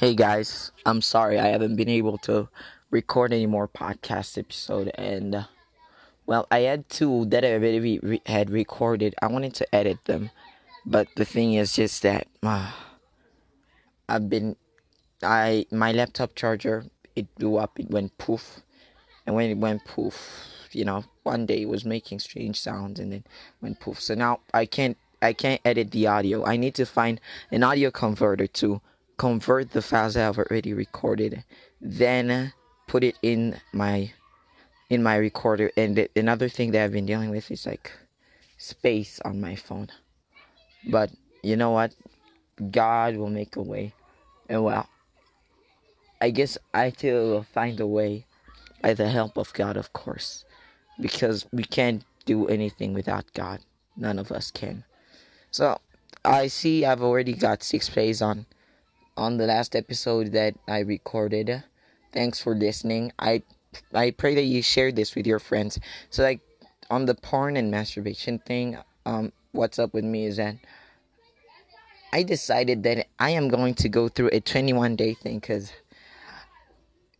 Hey guys, I'm sorry I haven't been able to record any more podcast episode and uh, well, I had two that I already re- had recorded. I wanted to edit them, but the thing is just that uh, I've been I my laptop charger it blew up. It went poof, and when it went poof, you know, one day it was making strange sounds and then went poof. So now I can't I can't edit the audio. I need to find an audio converter to convert the files I've already recorded, then put it in my in my recorder. And another thing that I've been dealing with is like space on my phone. But you know what? God will make a way. And well, I guess I too will find a way by the help of God, of course. Because we can't do anything without God. None of us can. So I see I've already got six plays on on the last episode that I recorded. Thanks for listening. I I pray that you share this with your friends. So like on the porn and masturbation thing, um what's up with me is that I decided that I am going to go through a 21 day thing cuz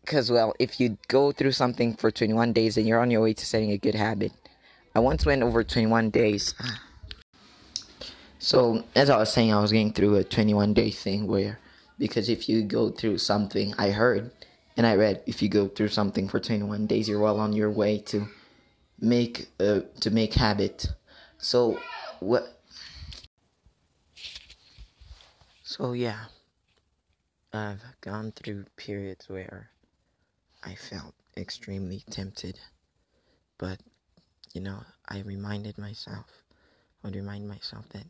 cuz well, if you go through something for 21 days then you're on your way to setting a good habit. I once went over 21 days. So, as I was saying, I was going through a 21 day thing where because if you go through something i heard and i read if you go through something for 21 days you're well on your way to make uh, to make habit. So what? So yeah. I've gone through periods where i felt extremely tempted but you know i reminded myself i would remind myself that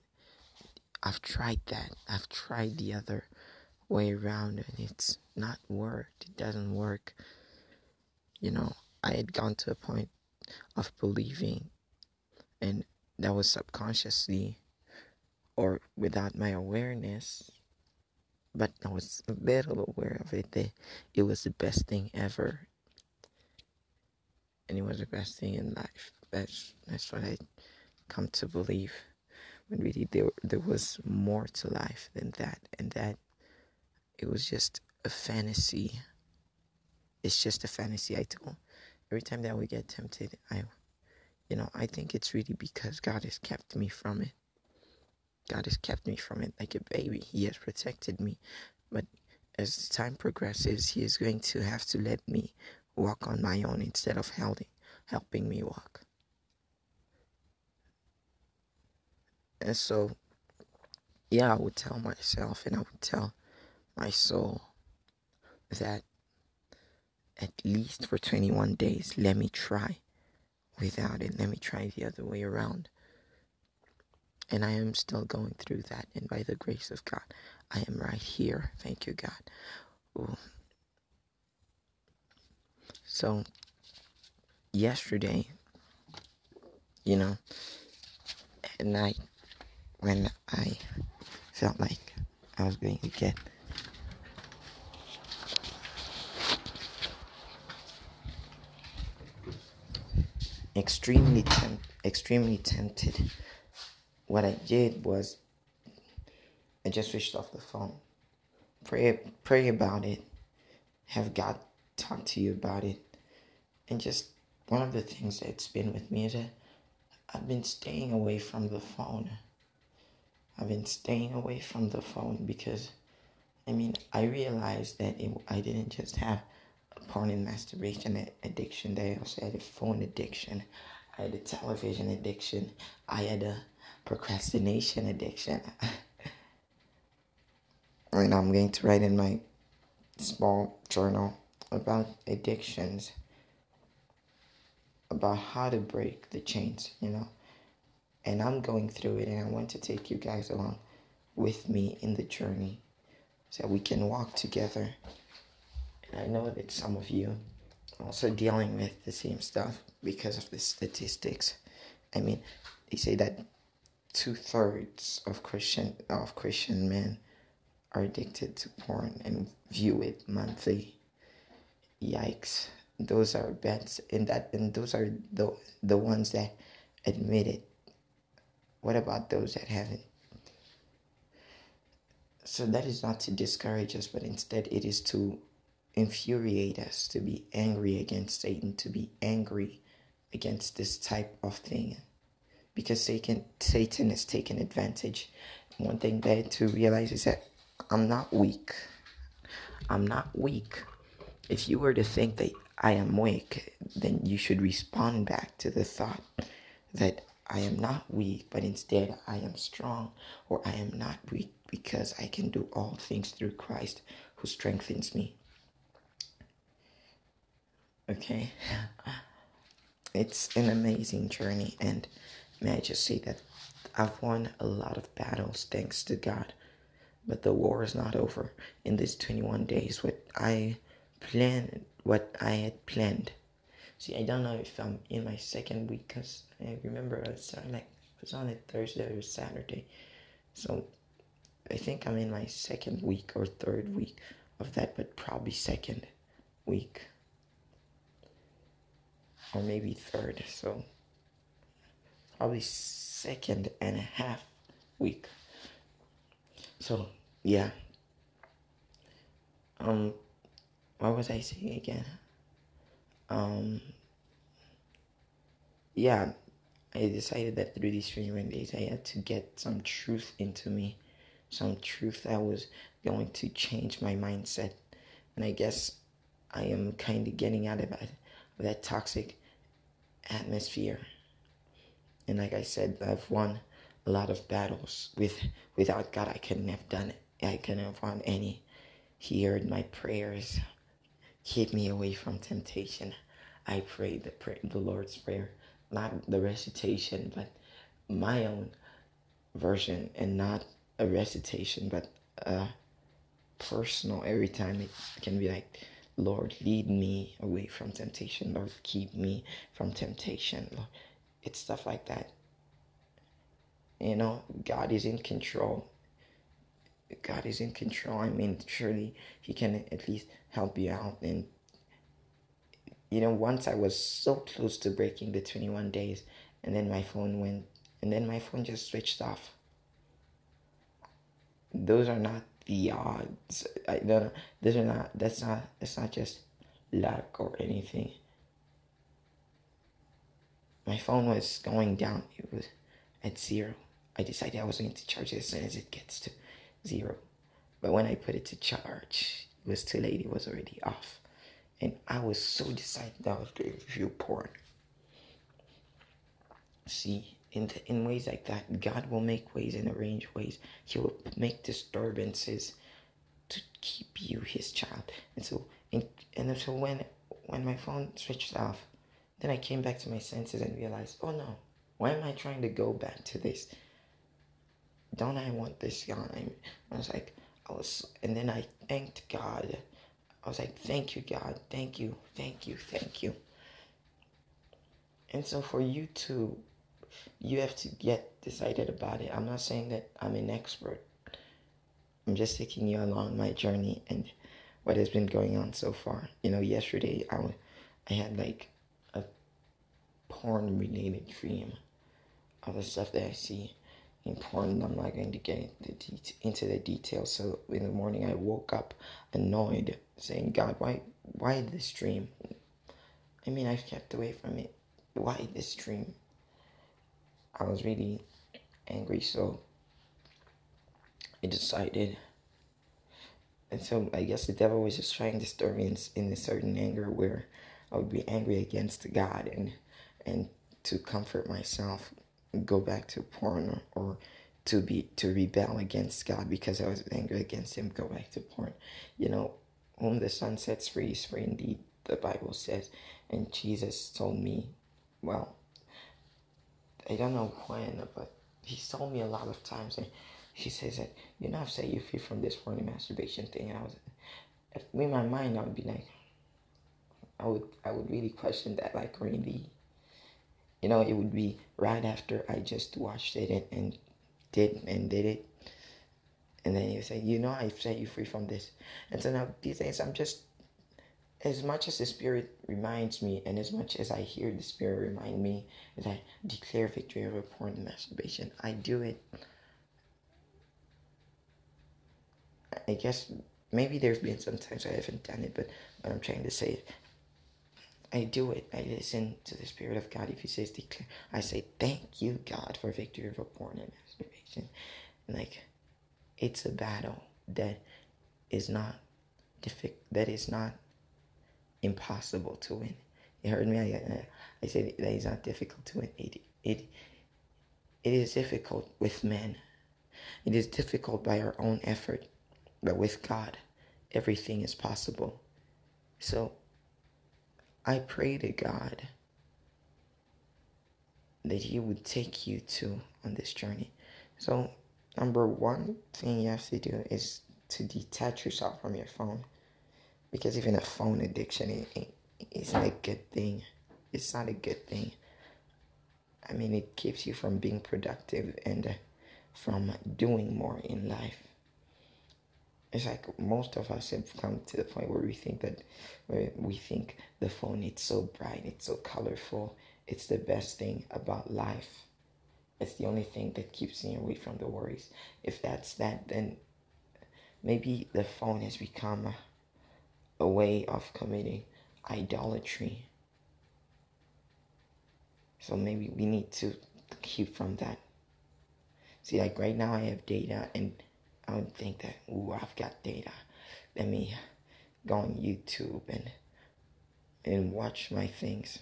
i've tried that i've tried the other way around and it's not worked. It doesn't work. You know, I had gone to a point of believing and that was subconsciously or without my awareness but I was a little aware of it that it was the best thing ever and it was the best thing in life that's that's what I come to believe when really there there was more to life than that and that it was just a fantasy. It's just a fantasy I told. Every time that we get tempted, I, you know, I think it's really because God has kept me from it. God has kept me from it like a baby. He has protected me. But as time progresses, He is going to have to let me walk on my own instead of helping, helping me walk. And so, yeah, I would tell myself and I would tell my soul that at least for 21 days, let me try without it. Let me try the other way around. And I am still going through that. And by the grace of God, I am right here. Thank you, God. Ooh. So, yesterday, you know, at night, when I felt like I was going to get extremely temp- extremely tempted. What I did was I just switched off the phone. Pray pray about it. Have God talk to you about it. And just one of the things that's been with me is that I've been staying away from the phone. I've been staying away from the phone because I mean, I realized that it, I didn't just have porn and masturbation addiction. They also had a phone addiction. I had a television addiction. I had a procrastination addiction. and I'm going to write in my small journal about addictions, about how to break the chains, you know. And I'm going through it, and I want to take you guys along with me in the journey so we can walk together I know that some of you also dealing with the same stuff because of the statistics. I mean, they say that two thirds of Christian of Christian men are addicted to porn and view it monthly. Yikes! Those are bets, and that and those are the the ones that admit it. What about those that haven't? so that is not to discourage us, but instead it is to infuriate us, to be angry against Satan, to be angry against this type of thing. Because Satan Satan is taking advantage. One thing that to realize is that I'm not weak. I'm not weak. If you were to think that I am weak, then you should respond back to the thought that I am not weak, but instead I am strong, or I am not weak because I can do all things through Christ who strengthens me. Okay? It's an amazing journey, and may I just say that I've won a lot of battles thanks to God, but the war is not over. In these 21 days, what I planned, what I had planned. See, I don't know if I'm in my second week because I remember I was uh, like it was on a Thursday or Saturday, so I think I'm in my second week or third week of that, but probably second week or maybe third. So probably second and a half week. So yeah. Um, what was I saying again? Um, yeah, I decided that through these 21 days, I had to get some truth into me, some truth that was going to change my mindset. And I guess I am kind of getting out of that, that toxic atmosphere. And like I said, I've won a lot of battles. With without God, I couldn't have done it. I couldn't have won any. He heard my prayers. Keep me away from temptation. I prayed the the Lord's prayer, not the recitation, but my own version, and not a recitation, but a personal. Every time it can be like Lord, lead me away from temptation. Lord, keep me from temptation. Lord, it's stuff like that. You know, God is in control. God is in control. I mean, surely He can at least help you out. And, you know, once I was so close to breaking the 21 days, and then my phone went, and then my phone just switched off. Those are not the odds. I know. These are not. That's not. That's not just luck or anything. My phone was going down. It was at zero. I decided I was going to charge it as soon as it gets to zero. But when I put it to charge, it was too late. It was already off. And I was so decided that I was going to view porn. See, in, in ways like that, God will make ways and arrange ways. He will make disturbances to keep you His child. And so, and, and so when when my phone switched off, then I came back to my senses and realized, oh no, why am I trying to go back to this? Don't I want this gone? I, I was like, I was, and then I thanked God. I was like, thank you, God, thank you, thank you, thank you. And so for you to you have to get decided about it. I'm not saying that I'm an expert. I'm just taking you along my journey and what has been going on so far. You know, yesterday I, I had like a porn related dream of the stuff that I see in porn. I'm not going to get into the details. So in the morning I woke up annoyed, saying, God, why, why this dream? I mean, I've kept away from it. Why this dream? I was really angry, so I decided. And so I guess the devil was just trying to stir me in, in a certain anger where I would be angry against God and and to comfort myself, go back to porn or, or to be to rebel against God because I was angry against Him, go back to porn. You know, whom the Son sets free is free indeed. The Bible says, and Jesus told me, well, I don't know when, but he told me a lot of times. And he says that, you know, I've set you free from this porn masturbation thing. And I was, in my mind, I would be like, I would, I would really question that, like, really. You know, it would be right after I just watched it and, and did and did it. And then you say, you know, I've set you free from this. And so now these days, I'm just as much as the Spirit reminds me, and as much as I hear the Spirit remind me that declare victory over porn and masturbation, I do it I guess maybe there's been some times I haven't done it, but what I'm trying to say I do it. I listen to the Spirit of God. If He says declare, I say, Thank you, God, for victory over porn and masturbation. Like, it's a battle that is not difficult, that is not impossible to win. You heard me? I, I said that is not difficult to win. It, it, it is difficult with men. It is difficult by our own effort, but with God, everything is possible. So I pray to God that He would take you to on this journey. So, number one thing you have to do is to detach yourself from your phone because even a phone addiction is not a good thing. It's not a good thing. I mean, it keeps you from being productive and uh, from doing more in life it's like most of us have come to the point where we think that where we think the phone it's so bright it's so colorful it's the best thing about life it's the only thing that keeps me away from the worries if that's that then maybe the phone has become a, way of committing idolatry so maybe we need to keep from that see like right now i have data and I would think that, ooh, I've got data. Let me go on YouTube and and watch my things,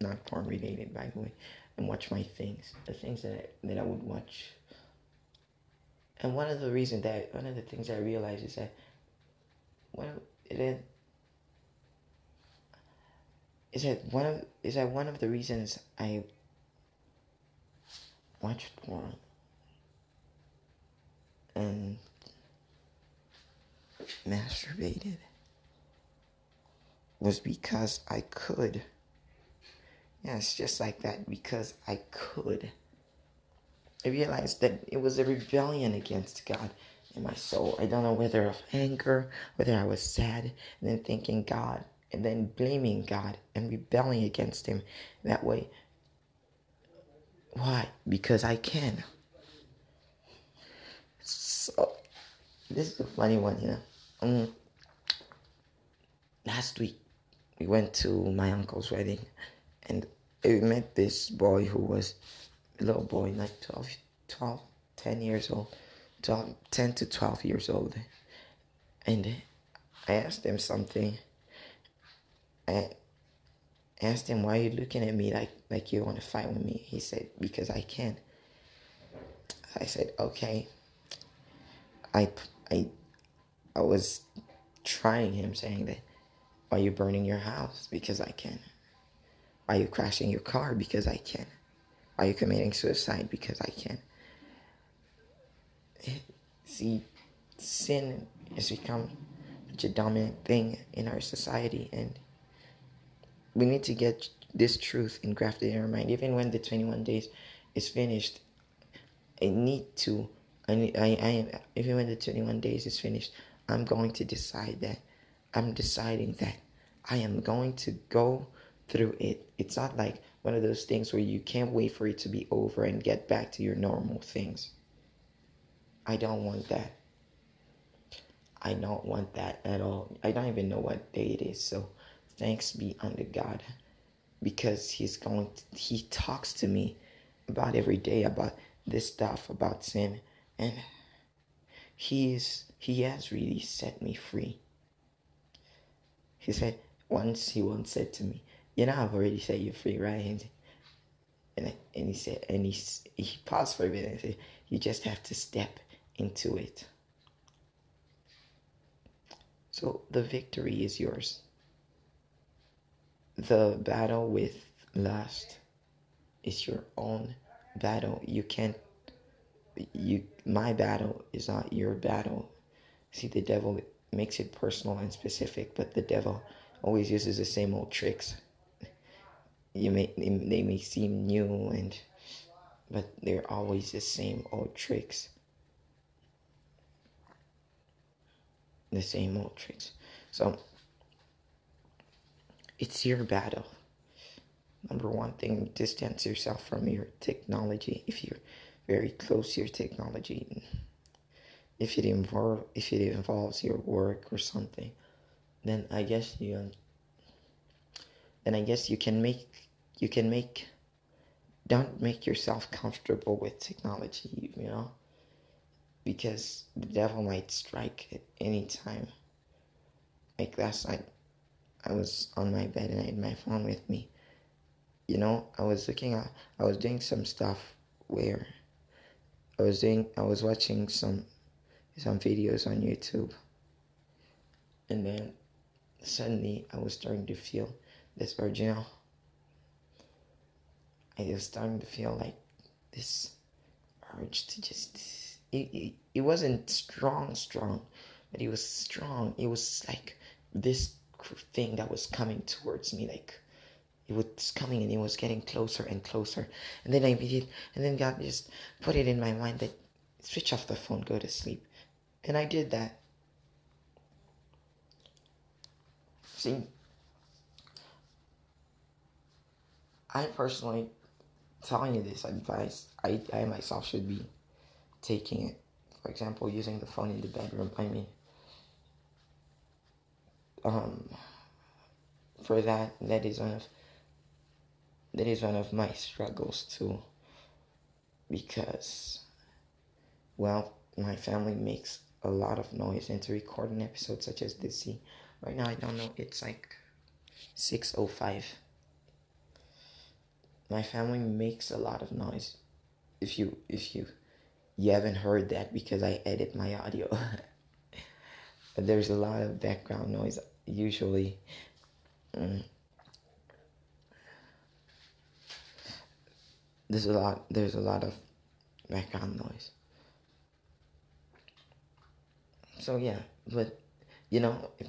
not porn related, by the way, and watch my things, the things that I, that I would watch. And one of the reasons that one of the things I realized is that one it is that one of is that one of the reasons I watch porn and masturbated was because I could. Yeah, it's just like that because I could. I realized that it was a rebellion against God in my soul. I don't know whether of anger, whether I was sad, and then thinking God, and then blaming God and rebelling against Him that way. Why? Because I can. So this is a funny one, you know. Um, last week we went to my uncle's wedding, and we met this boy who was a little boy, like 12, 12 10 years old, 12, 10 to 12 years old. And I asked him something. I asked him, why are you looking at me like, like you want to fight with me? He said, because I can. I said, okay. I, I, I was trying him saying that, are you burning your house? Because I can. Are you crashing your car? Because I can. Are you committing suicide? Because I can. See, sin has become such a dominant thing in our society, and we need to get this truth engrafted in our mind. Even when the 21 days is finished, I need to I, I, I, even when the 21 days is finished, I'm going to decide that. I'm deciding that I am going to go through it. It's not like one of those things where you can't wait for it to be over and get back to your normal things. I don't want that. I don't want that at all. I don't even know what day it is. So thanks be unto God because he's going to, he talks to me about every day about this stuff about sin and he is he has really set me free. He said once he once said to me, "You know, I've already set you free, right?" And and, and he said, and he he paused for a bit and said, "You just have to step into it." So the victory is yours. The battle with lust is your own battle. You can't you my battle is not your battle. See, the devil makes it personal and specific, but the devil always uses the same old tricks. You may they may seem new and but they're always the same old tricks. The same old tricks. So it's your battle. Number one thing, distance yourself from your technology if you're very close to your technology. if it involve if it involves your work or something, then I guess you then I guess you can make you can make don't make yourself comfortable with technology, you know, because the devil might strike at any time. Like last night, I was on my bed and I had my phone with me. You know, I was looking at, I was doing some stuff where I was doing, I was watching some some videos on YouTube. And then suddenly I was starting to feel this urge. I was starting to feel like this urge to just it, it, wasn't strong strong but it was strong. It was like this thing that was coming towards me like it was coming and it was getting closer and closer. And then i immediately and then god just put it in my mind that switch off the phone go to sleep. And I did that. See, I personally telling you this advice, I, I myself should be taking it. For example, using the phone in the bedroom. I mean, um, for that, that is one of that is one of my struggles too. Because, well, my family makes a lot of noise and to record an episode such as this. See, right now I don't know. It's like six oh five. My family makes a lot of noise. If you if you you haven't heard that because I edit my audio. There's a lot of background noise usually. Mm. There's a lot. There's a lot of background noise so yeah but you know if,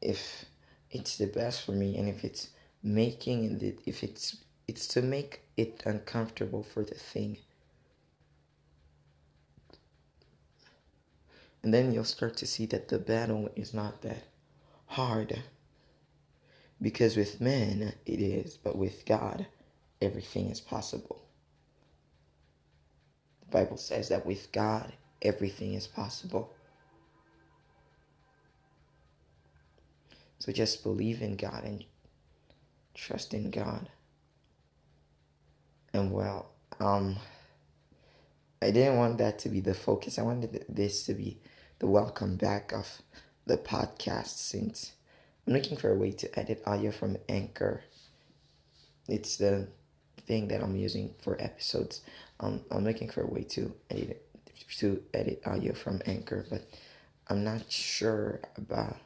if it's the best for me and if it's making it if it's it's to make it uncomfortable for the thing and then you'll start to see that the battle is not that hard because with men it is but with god everything is possible the bible says that with god everything is possible So just believe in God and trust in God. And well, um, I didn't want that to be the focus. I wanted this to be the welcome back of the podcast since I'm looking for a way to edit audio from Anchor. It's the thing that I'm using for episodes. Um, I'm looking for a way to edit to edit audio from Anchor, but I'm not sure about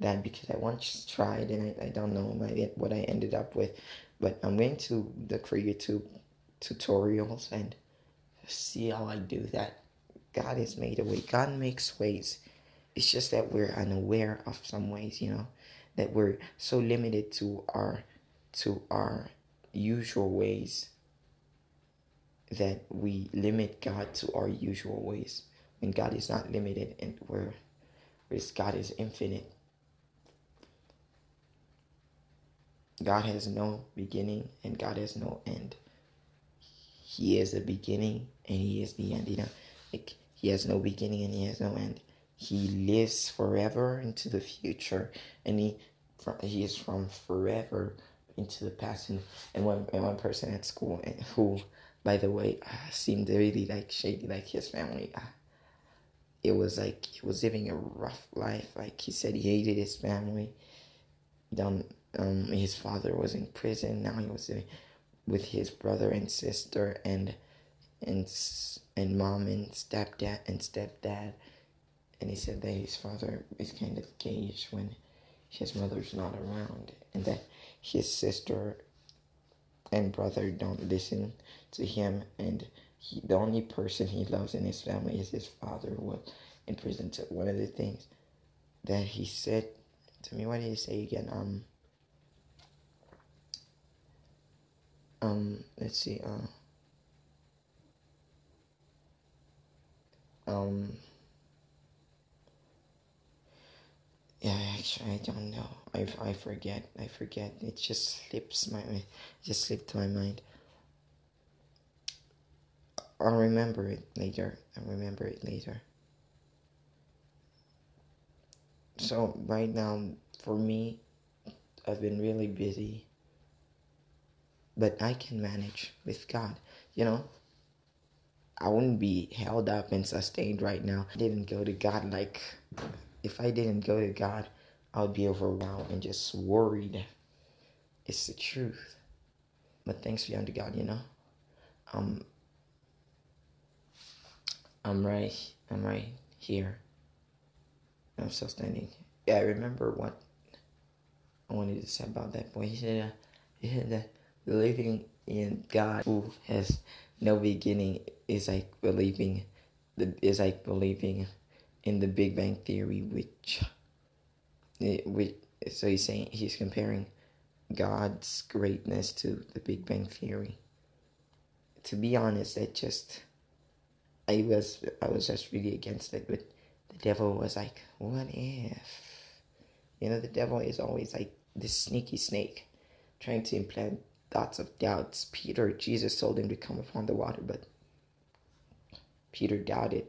that because I once tried and I, I don't know what I ended up with. But I'm going to look for YouTube tutorials and see how I do that. God has made a way. God makes ways. It's just that we're unaware of some ways, you know, that we're so limited to our to our usual ways that we limit God to our usual ways when God is not limited and where whereas God is infinite God has no beginning and God has no end. He is the beginning and He is the end. You know, like He has no beginning and He has no end. He lives forever into the future, and He He is from forever into the past. And, and one and one person at school who, by the way, uh, seemed really like shady, like his family. Uh, it was like he was living a rough life. Like he said, he hated his family. Don't um, his father was in prison. Now he was living with his brother and sister and and and mom and stepdad and stepdad. And he said that his father is kind of caged when his mother's not around, and that his sister and brother don't listen to him, and he, the only person he loves in his family is his father, who was in prison. To one of the things that he said to me, what did he say again? Um um let's see uh Um, yeah, actually, I don't know. I, I forget. I forget. It just slips my, it just slipped my mind. I'll remember it later. I'll remember it later. So right now, for me, I've been really busy. But I can manage with God, you know. I wouldn't be held up and sustained right now. I didn't go to God like if I didn't go to God, I would be overwhelmed and just worried. It's the truth. But thanks be unto God, you know. Um I'm right I'm right here. I'm still standing. Yeah, I remember what I wanted to say about that boy. He said, uh, he said that believing in God who has no beginning is like believing the is like believing in the Big Bang Theory, which, which so he's saying he's comparing God's greatness to the Big Bang Theory. To be honest, it just I was I was just really against it, but the devil was like, what if? You know, the devil is always like this sneaky snake, trying to implant thoughts of doubts. Peter, Jesus told him to come upon the water, but Peter doubted.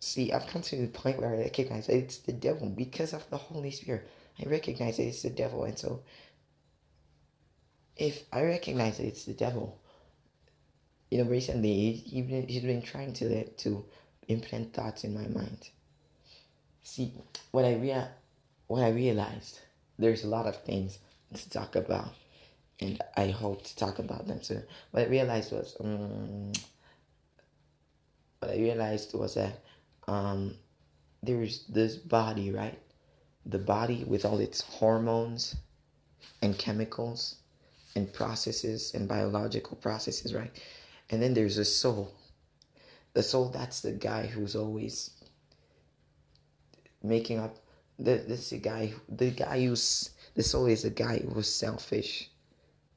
See, I've come to the point where I recognize that it's the devil because of the Holy Spirit. I recognize that it's the devil, and so if I recognize that it's the devil, you know, recently he's been, he's been trying to to implant thoughts in my mind. See, what I rea- what I realized, there's a lot of things to talk about, and I hope to talk about them soon. What I realized was, um, what I realized was that um, there's this body, right? The body with all its hormones and chemicals and processes and biological processes, right? And then there's a soul. The soul, that's the guy who's always making up. The, this guy, the guy who's the soul is a guy who's selfish.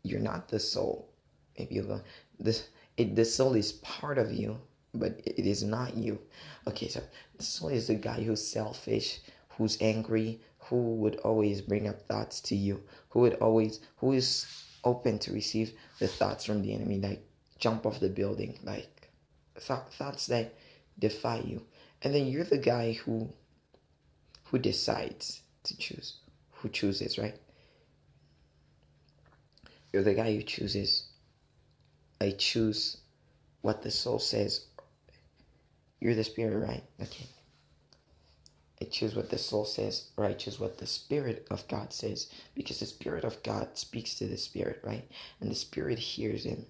You're not the soul. If you this it the soul is part of you, but it is not you. Okay, so the soul is the guy who's selfish, who's angry, who would always bring up thoughts to you, who would always who is open to receive the thoughts from the enemy, like jump off the building, like th- thoughts that defy you. And then you're the guy who who decides to choose who chooses, right? You're the guy who chooses. I choose what the soul says. You're the spirit, right? Okay. I choose what the soul says, or I choose what the Spirit of God says, because the Spirit of God speaks to the Spirit, right? And the Spirit hears Him.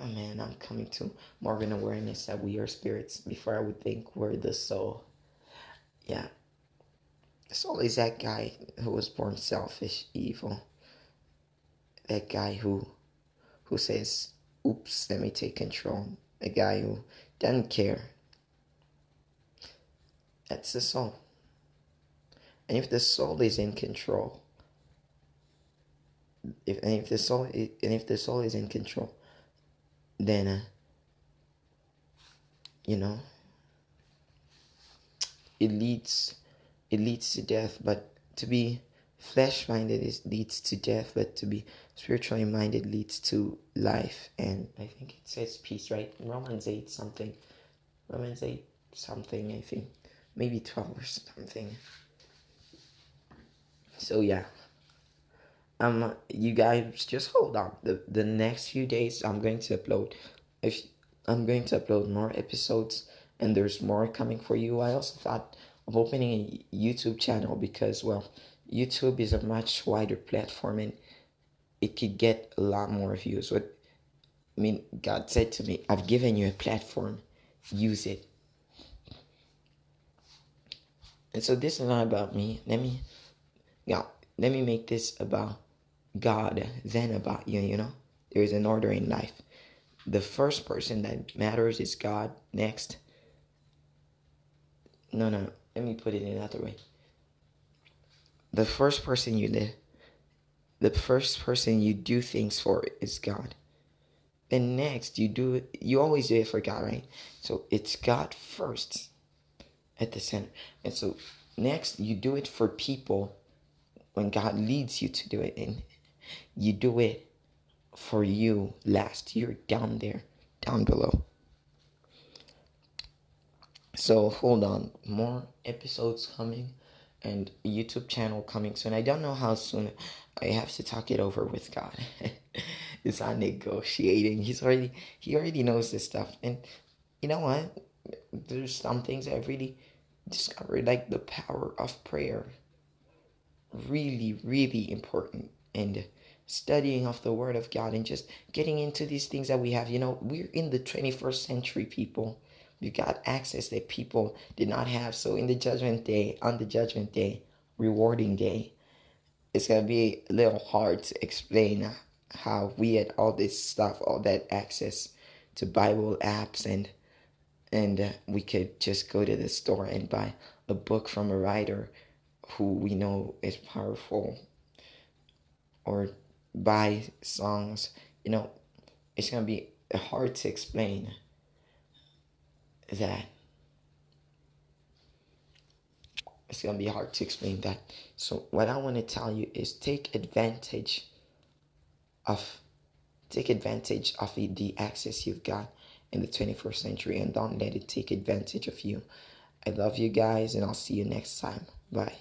Oh man, I'm coming to more of an awareness that we are spirits before I would think we're the soul. Yeah, Saul always that guy who was born selfish, evil. That guy who who says, oops, let me take control. A guy who doesn't care. That's the soul. And if the soul is in control, if and if the soul is, and if the soul is in control, then uh, you know it leads it leads to death, but to be flesh minded is leads to death, but to be spiritually minded leads to life. And I think it says peace, right? Romans eight something. Romans eight something, I think. Maybe twelve or something. So yeah. Um you guys just hold on. The the next few days I'm going to upload if I'm going to upload more episodes and there's more coming for you. I also thought of opening a YouTube channel because, well, YouTube is a much wider platform and it could get a lot more views. What I mean, God said to me, I've given you a platform, use it. And so this is not about me. Let me, yeah, let me make this about God, then about you, you know? There is an order in life. The first person that matters is God. Next. No, no, let me put it another way. The first person you live, the first person you do things for is God. Then next you do it, you always do it for God, right? So it's God first at the center. And so next you do it for people when God leads you to do it and you do it for you last. You're down there, down below. So hold on, more episodes coming and YouTube channel coming soon. I don't know how soon. I have to talk it over with God. it's not negotiating. He's already he already knows this stuff. And you know what? There's some things I've really discovered, like the power of prayer. Really, really important. And studying of the Word of God and just getting into these things that we have. You know, we're in the 21st century, people. We got access that people did not have. So in the judgment day, on the judgment day, rewarding day, it's gonna be a little hard to explain how we had all this stuff, all that access to Bible apps and and uh, we could just go to the store and buy a book from a writer who we know is powerful or buy songs you know it's gonna be hard to explain that it's gonna be hard to explain that so what i want to tell you is take advantage of take advantage of the access you've got in the 21st century and don't let it take advantage of you. I love you guys and I'll see you next time. Bye.